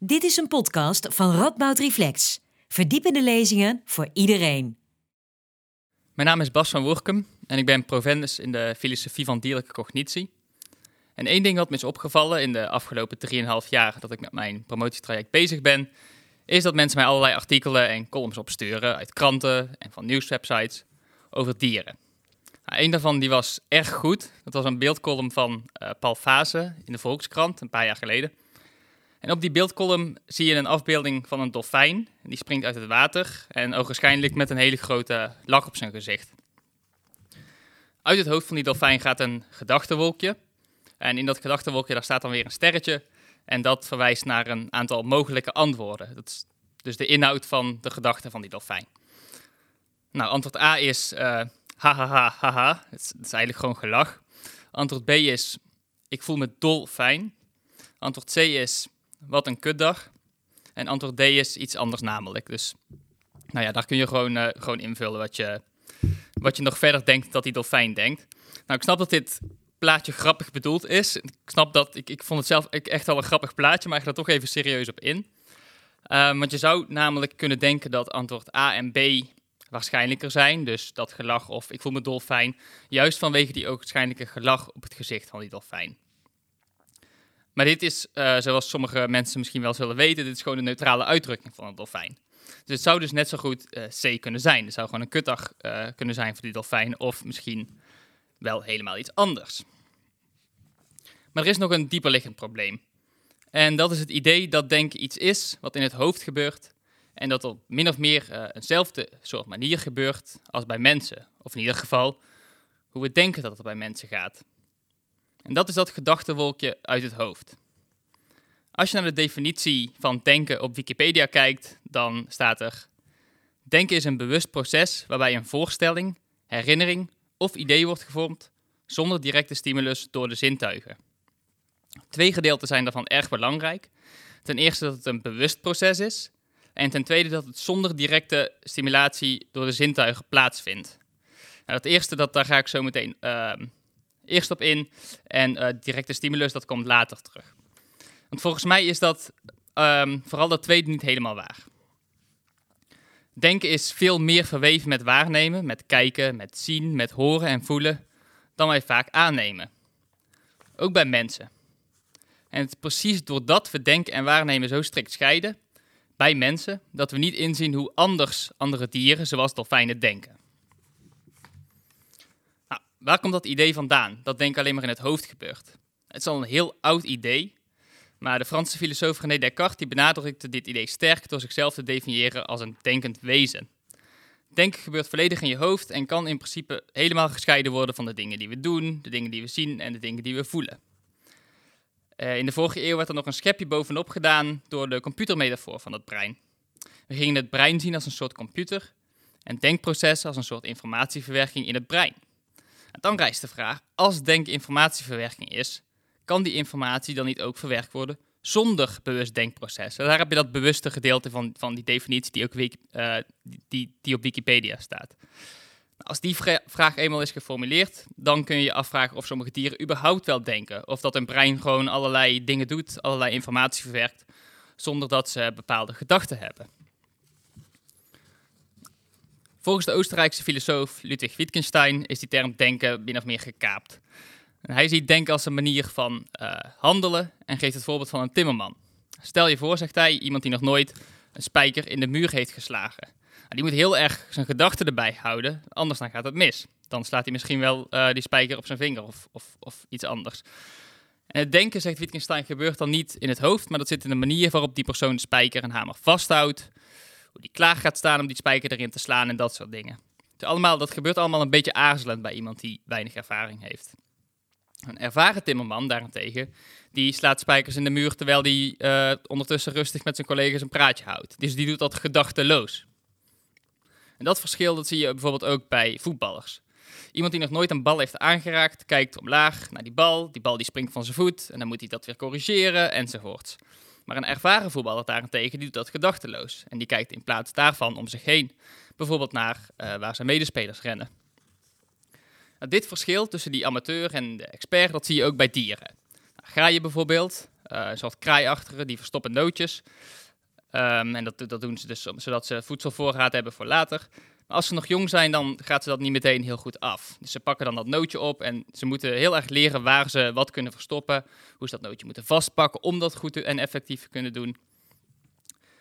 Dit is een podcast van Radboud Reflex. Verdiepende lezingen voor iedereen. Mijn naam is Bas van Woerkum en ik ben provendus in de filosofie van dierlijke cognitie. En één ding wat me is opgevallen in de afgelopen 3,5 jaar dat ik met mijn promotietraject bezig ben, is dat mensen mij allerlei artikelen en columns opsturen uit kranten en van nieuwswebsites over dieren. Nou, een daarvan die was erg goed. Dat was een beeldcolumn van uh, Paul Fase in de Volkskrant een paar jaar geleden. En op die beeldcolumn zie je een afbeelding van een dolfijn. Die springt uit het water en ogenschijnlijk met een hele grote lach op zijn gezicht. Uit het hoofd van die dolfijn gaat een gedachtenwolkje. En in dat gedachtenwolkje daar staat dan weer een sterretje. En dat verwijst naar een aantal mogelijke antwoorden. Dat is dus de inhoud van de gedachten van die dolfijn. Nou, antwoord A is uh, hahaha, haha. Het is, het is eigenlijk gewoon gelach. Antwoord B is ik voel me dolfijn. Antwoord C is wat een kutdag. En antwoord D is iets anders namelijk. Dus nou ja, daar kun je gewoon, uh, gewoon invullen wat je, wat je nog verder denkt dat die dolfijn denkt. Nou, ik snap dat dit plaatje grappig bedoeld is. Ik snap dat, ik, ik vond het zelf echt wel een grappig plaatje, maar ik ga er toch even serieus op in. Um, want je zou namelijk kunnen denken dat antwoord A en B waarschijnlijker zijn. Dus dat gelach of ik voel me dolfijn. Juist vanwege die waarschijnlijke gelach op het gezicht van die dolfijn. Maar dit is, uh, zoals sommige mensen misschien wel zullen weten, dit is gewoon een neutrale uitdrukking van een dolfijn. Dus het zou dus net zo goed uh, C kunnen zijn. Het zou gewoon een kutdag uh, kunnen zijn voor die dolfijn. Of misschien wel helemaal iets anders. Maar er is nog een dieperliggend probleem. En dat is het idee dat denken iets is wat in het hoofd gebeurt. En dat op min of meer uh, eenzelfde soort manier gebeurt als bij mensen. Of in ieder geval hoe we denken dat het bij mensen gaat. En dat is dat gedachtenwolkje uit het hoofd. Als je naar de definitie van denken op Wikipedia kijkt, dan staat er: Denken is een bewust proces waarbij een voorstelling, herinnering of idee wordt gevormd zonder directe stimulus door de zintuigen. Twee gedeelten zijn daarvan erg belangrijk. Ten eerste dat het een bewust proces is, en ten tweede dat het zonder directe stimulatie door de zintuigen plaatsvindt. Nou, dat eerste, dat, daar ga ik zo meteen uh, eerst op in. En uh, directe stimulus, dat komt later terug. Want volgens mij is dat um, vooral dat tweede niet helemaal waar. Denken is veel meer verweven met waarnemen, met kijken, met zien, met horen en voelen, dan wij vaak aannemen. Ook bij mensen. En het is precies doordat we denken en waarnemen zo strikt scheiden, bij mensen, dat we niet inzien hoe anders andere dieren, zoals dolfijnen, denken. Waar komt dat idee vandaan? Dat denken alleen maar in het hoofd gebeurt. Het is al een heel oud idee, maar de Franse filosoof René Descartes die benadrukte dit idee sterk door zichzelf te definiëren als een denkend wezen. Denken gebeurt volledig in je hoofd en kan in principe helemaal gescheiden worden van de dingen die we doen, de dingen die we zien en de dingen die we voelen. Uh, in de vorige eeuw werd er nog een schepje bovenop gedaan door de computermetafoor van het brein. We gingen het brein zien als een soort computer en denkproces als een soort informatieverwerking in het brein. En dan rijst de vraag, als denken informatieverwerking is, kan die informatie dan niet ook verwerkt worden zonder bewust denkproces? daar heb je dat bewuste gedeelte van, van die definitie die, ook, uh, die, die op Wikipedia staat. Als die vraag eenmaal is geformuleerd, dan kun je je afvragen of sommige dieren überhaupt wel denken. Of dat hun brein gewoon allerlei dingen doet, allerlei informatie verwerkt, zonder dat ze bepaalde gedachten hebben. Volgens de Oostenrijkse filosoof Ludwig Wittgenstein is die term denken min of meer gekaapt. En hij ziet denken als een manier van uh, handelen en geeft het voorbeeld van een timmerman. Stel je voor, zegt hij, iemand die nog nooit een spijker in de muur heeft geslagen. Nou, die moet heel erg zijn gedachten erbij houden, anders dan gaat het mis. Dan slaat hij misschien wel uh, die spijker op zijn vinger of, of, of iets anders. En het denken, zegt Wittgenstein, gebeurt dan niet in het hoofd, maar dat zit in de manier waarop die persoon de spijker en hamer vasthoudt. Die klaar gaat staan om die spijker erin te slaan en dat soort dingen. Dus allemaal, dat gebeurt allemaal een beetje aarzelend bij iemand die weinig ervaring heeft. Een ervaren timmerman daarentegen, die slaat spijkers in de muur terwijl die uh, ondertussen rustig met zijn collega's een praatje houdt. Dus die doet dat gedachteloos. En dat verschil dat zie je bijvoorbeeld ook bij voetballers. Iemand die nog nooit een bal heeft aangeraakt, kijkt omlaag naar die bal. Die bal die springt van zijn voet en dan moet hij dat weer corrigeren enzovoorts. Maar een ervaren voetballer daarentegen, die doet dat gedachteloos. En die kijkt in plaats daarvan om zich heen. Bijvoorbeeld naar uh, waar zijn medespelers rennen. Nou, dit verschil tussen die amateur en de expert, dat zie je ook bij dieren. Nou, je bijvoorbeeld uh, een soort kraaiachtige, die verstoppen nootjes. Um, en dat, dat doen ze dus zodat ze voedselvoorraad hebben voor later. Als ze nog jong zijn, dan gaat ze dat niet meteen heel goed af. Dus ze pakken dan dat nootje op en ze moeten heel erg leren waar ze wat kunnen verstoppen. Hoe ze dat nootje moeten vastpakken om dat goed en effectief te kunnen doen.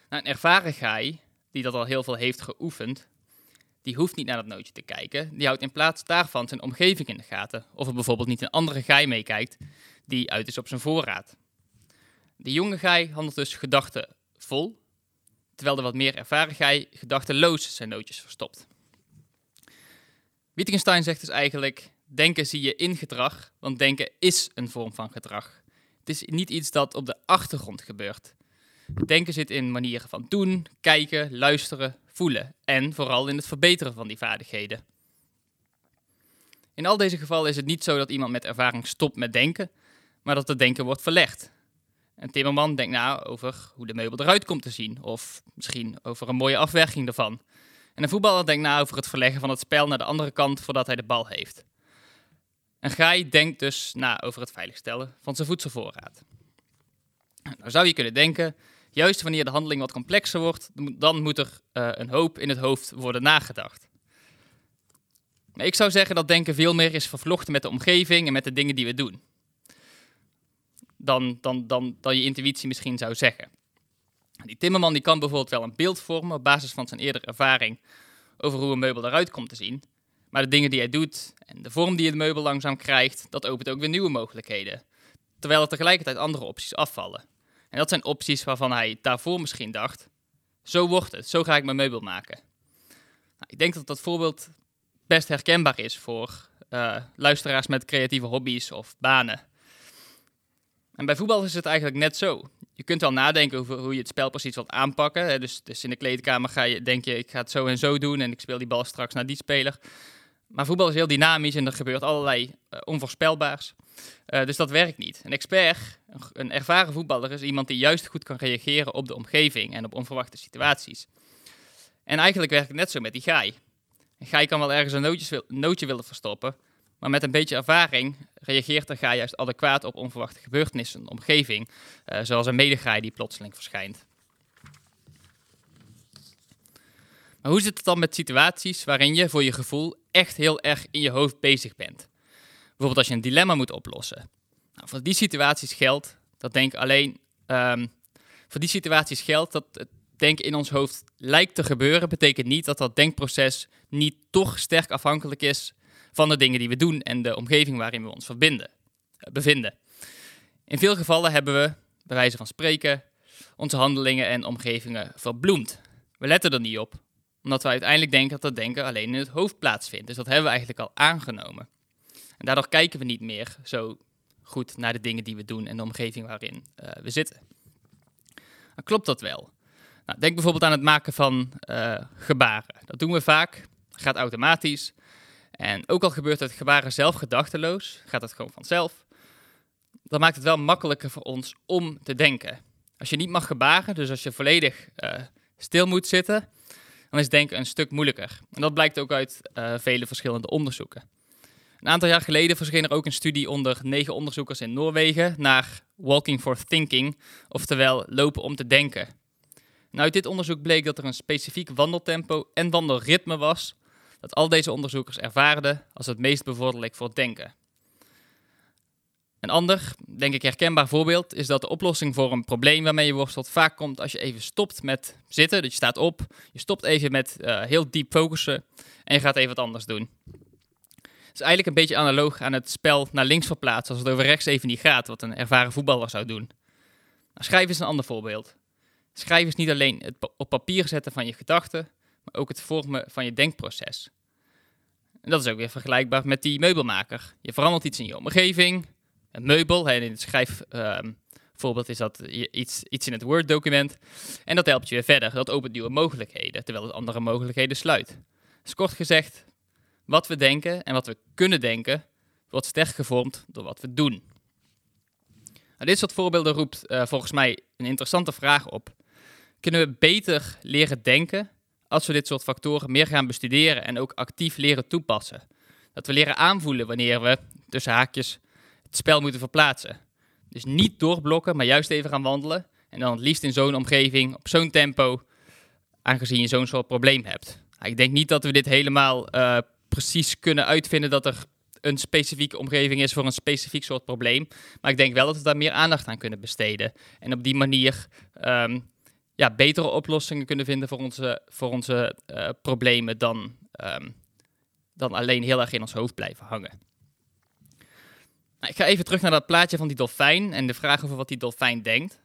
Nou, een ervaren gaai, die dat al heel veel heeft geoefend, die hoeft niet naar dat nootje te kijken. Die houdt in plaats daarvan zijn omgeving in de gaten. Of er bijvoorbeeld niet een andere gaai meekijkt die uit is op zijn voorraad. De jonge gaai handelt dus gedachten vol, terwijl de wat meer ervaren gaai gedachteloos zijn nootjes verstopt. Wittgenstein zegt dus eigenlijk: denken zie je in gedrag, want denken is een vorm van gedrag. Het is niet iets dat op de achtergrond gebeurt. Denken zit in manieren van doen, kijken, luisteren, voelen en vooral in het verbeteren van die vaardigheden. In al deze gevallen is het niet zo dat iemand met ervaring stopt met denken, maar dat het denken wordt verlegd. Een timmerman denkt na over hoe de meubel eruit komt te zien, of misschien over een mooie afwerking ervan. En een voetballer denkt na over het verleggen van het spel naar de andere kant voordat hij de bal heeft. Een gaai denkt dus na over het veiligstellen van zijn voedselvoorraad. Nou zou je kunnen denken, juist wanneer de handeling wat complexer wordt, dan moet er uh, een hoop in het hoofd worden nagedacht. Maar ik zou zeggen dat denken veel meer is vervlochten met de omgeving en met de dingen die we doen. Dan, dan, dan, dan je intuïtie misschien zou zeggen. Die timmerman die kan bijvoorbeeld wel een beeld vormen op basis van zijn eerdere ervaring over hoe een meubel eruit komt te zien. Maar de dingen die hij doet en de vorm die het meubel langzaam krijgt, dat opent ook weer nieuwe mogelijkheden. Terwijl er tegelijkertijd andere opties afvallen. En dat zijn opties waarvan hij daarvoor misschien dacht: zo wordt het, zo ga ik mijn meubel maken. Nou, ik denk dat dat voorbeeld best herkenbaar is voor uh, luisteraars met creatieve hobby's of banen. En bij voetbal is het eigenlijk net zo. Je kunt wel nadenken over hoe je het spel precies wilt aanpakken. Dus, dus in de kleedkamer ga je, denk je, ik ga het zo en zo doen en ik speel die bal straks naar die speler. Maar voetbal is heel dynamisch en er gebeurt allerlei uh, onvoorspelbaars. Uh, dus dat werkt niet. Een expert, een ervaren voetballer, is iemand die juist goed kan reageren op de omgeving en op onverwachte situaties. En eigenlijk werkt het net zo met die gaai. Een gaai kan wel ergens een nootje willen verstoppen, maar met een beetje ervaring reageert de gaai juist adequaat op onverwachte gebeurtenissen de omgeving, uh, zoals een medegaai die plotseling verschijnt. Maar hoe zit het dan met situaties waarin je voor je gevoel echt heel erg in je hoofd bezig bent? Bijvoorbeeld als je een dilemma moet oplossen. Nou, voor die situaties geldt dat denk alleen. Um, voor die situaties geldt dat het denken in ons hoofd lijkt te gebeuren, betekent niet dat dat denkproces niet toch sterk afhankelijk is van de dingen die we doen en de omgeving waarin we ons verbinden, uh, bevinden. In veel gevallen hebben we, bij wijze van spreken, onze handelingen en omgevingen verbloemd. We letten er niet op, omdat we uiteindelijk denken dat dat denken alleen in het hoofd plaatsvindt. Dus dat hebben we eigenlijk al aangenomen. En daardoor kijken we niet meer zo goed naar de dingen die we doen en de omgeving waarin uh, we zitten. Klopt dat wel? Nou, denk bijvoorbeeld aan het maken van uh, gebaren. Dat doen we vaak, gaat automatisch. En ook al gebeurt het gebaren zelf gedachteloos, gaat het gewoon vanzelf. Dan maakt het wel makkelijker voor ons om te denken. Als je niet mag gebaren, dus als je volledig uh, stil moet zitten, dan is denken een stuk moeilijker. En dat blijkt ook uit vele verschillende onderzoeken. Een aantal jaar geleden verscheen er ook een studie onder negen onderzoekers in Noorwegen naar Walking for Thinking, oftewel lopen om te denken. Nou, uit dit onderzoek bleek dat er een specifiek wandeltempo en wandelritme was, dat al deze onderzoekers ervaarden als het meest bevorderlijk voor het denken. Een ander, denk ik herkenbaar voorbeeld, is dat de oplossing voor een probleem waarmee je worstelt vaak komt als je even stopt met zitten. Dus je staat op, je stopt even met uh, heel diep focussen en je gaat even wat anders doen is eigenlijk een beetje analoog aan het spel naar links verplaatsen als het over rechts even niet gaat, wat een ervaren voetballer zou doen. Nou, schrijven is een ander voorbeeld. Schrijven is niet alleen het op papier zetten van je gedachten, ook het vormen van je denkproces. En dat is ook weer vergelijkbaar met die meubelmaker. Je verandert iets in je omgeving, een meubel, en in het schrijfvoorbeeld is dat iets, iets in het Word-document, en dat helpt je weer verder. Dat opent nieuwe mogelijkheden, terwijl het andere mogelijkheden sluit. Dus kort gezegd, wat we denken en wat we kunnen denken, wordt sterk gevormd door wat we doen. Nou, dit soort voorbeelden roept uh, volgens mij een interessante vraag op. Kunnen we beter leren denken als we dit soort factoren meer gaan bestuderen en ook actief leren toepassen? Dat we leren aanvoelen wanneer we, tussen haakjes, het spel moeten verplaatsen. Dus niet doorblokken, maar juist even gaan wandelen. En dan het liefst in zo'n omgeving, op zo'n tempo, aangezien je zo'n soort probleem hebt. Ik denk niet dat we dit helemaal uh, precies kunnen uitvinden dat er een specifieke omgeving is voor een specifiek soort probleem. Maar ik denk wel dat we daar meer aandacht aan kunnen besteden. En op die manier um, ja, betere oplossingen kunnen vinden voor onze, voor onze uh, problemen dan, um, dan alleen heel erg in ons hoofd blijven hangen. Nou, ik ga even terug naar dat plaatje van die dolfijn en de vraag over wat die dolfijn denkt.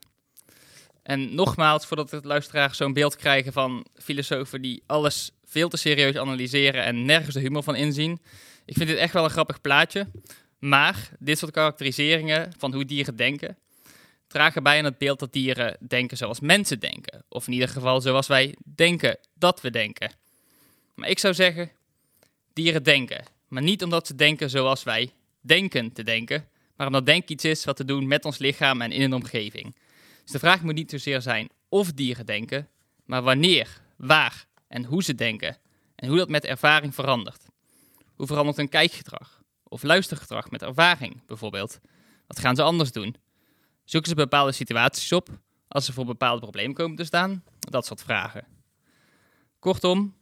En nogmaals, voordat de luisteraars zo'n beeld krijgen van filosofen die alles veel te serieus analyseren en nergens de humor van inzien. Ik vind dit echt wel een grappig plaatje. Maar dit soort karakteriseringen van hoe dieren denken, dragen bij aan het beeld dat dieren denken zoals mensen denken. Of in ieder geval zoals wij denken dat we denken. Maar ik zou zeggen, dieren denken. Maar niet omdat ze denken zoals wij denken te denken, maar omdat denken iets is wat te doen met ons lichaam en in een omgeving. Dus de vraag moet niet zozeer zijn of dieren denken, maar wanneer, waar en hoe ze denken. En hoe dat met ervaring verandert. Hoe verandert hun kijkgedrag of luistergedrag met ervaring bijvoorbeeld? Wat gaan ze anders doen? Zoeken ze bepaalde situaties op als ze voor bepaalde problemen komen te staan? Dat soort vragen. Kortom,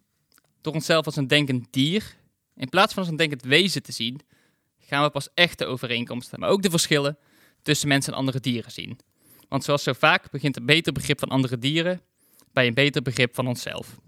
door onszelf als een denkend dier, in plaats van als een denkend wezen te zien, gaan we pas echt de overeenkomsten, maar ook de verschillen tussen mensen en andere dieren zien. Want zoals zo vaak begint een beter begrip van andere dieren bij een beter begrip van onszelf.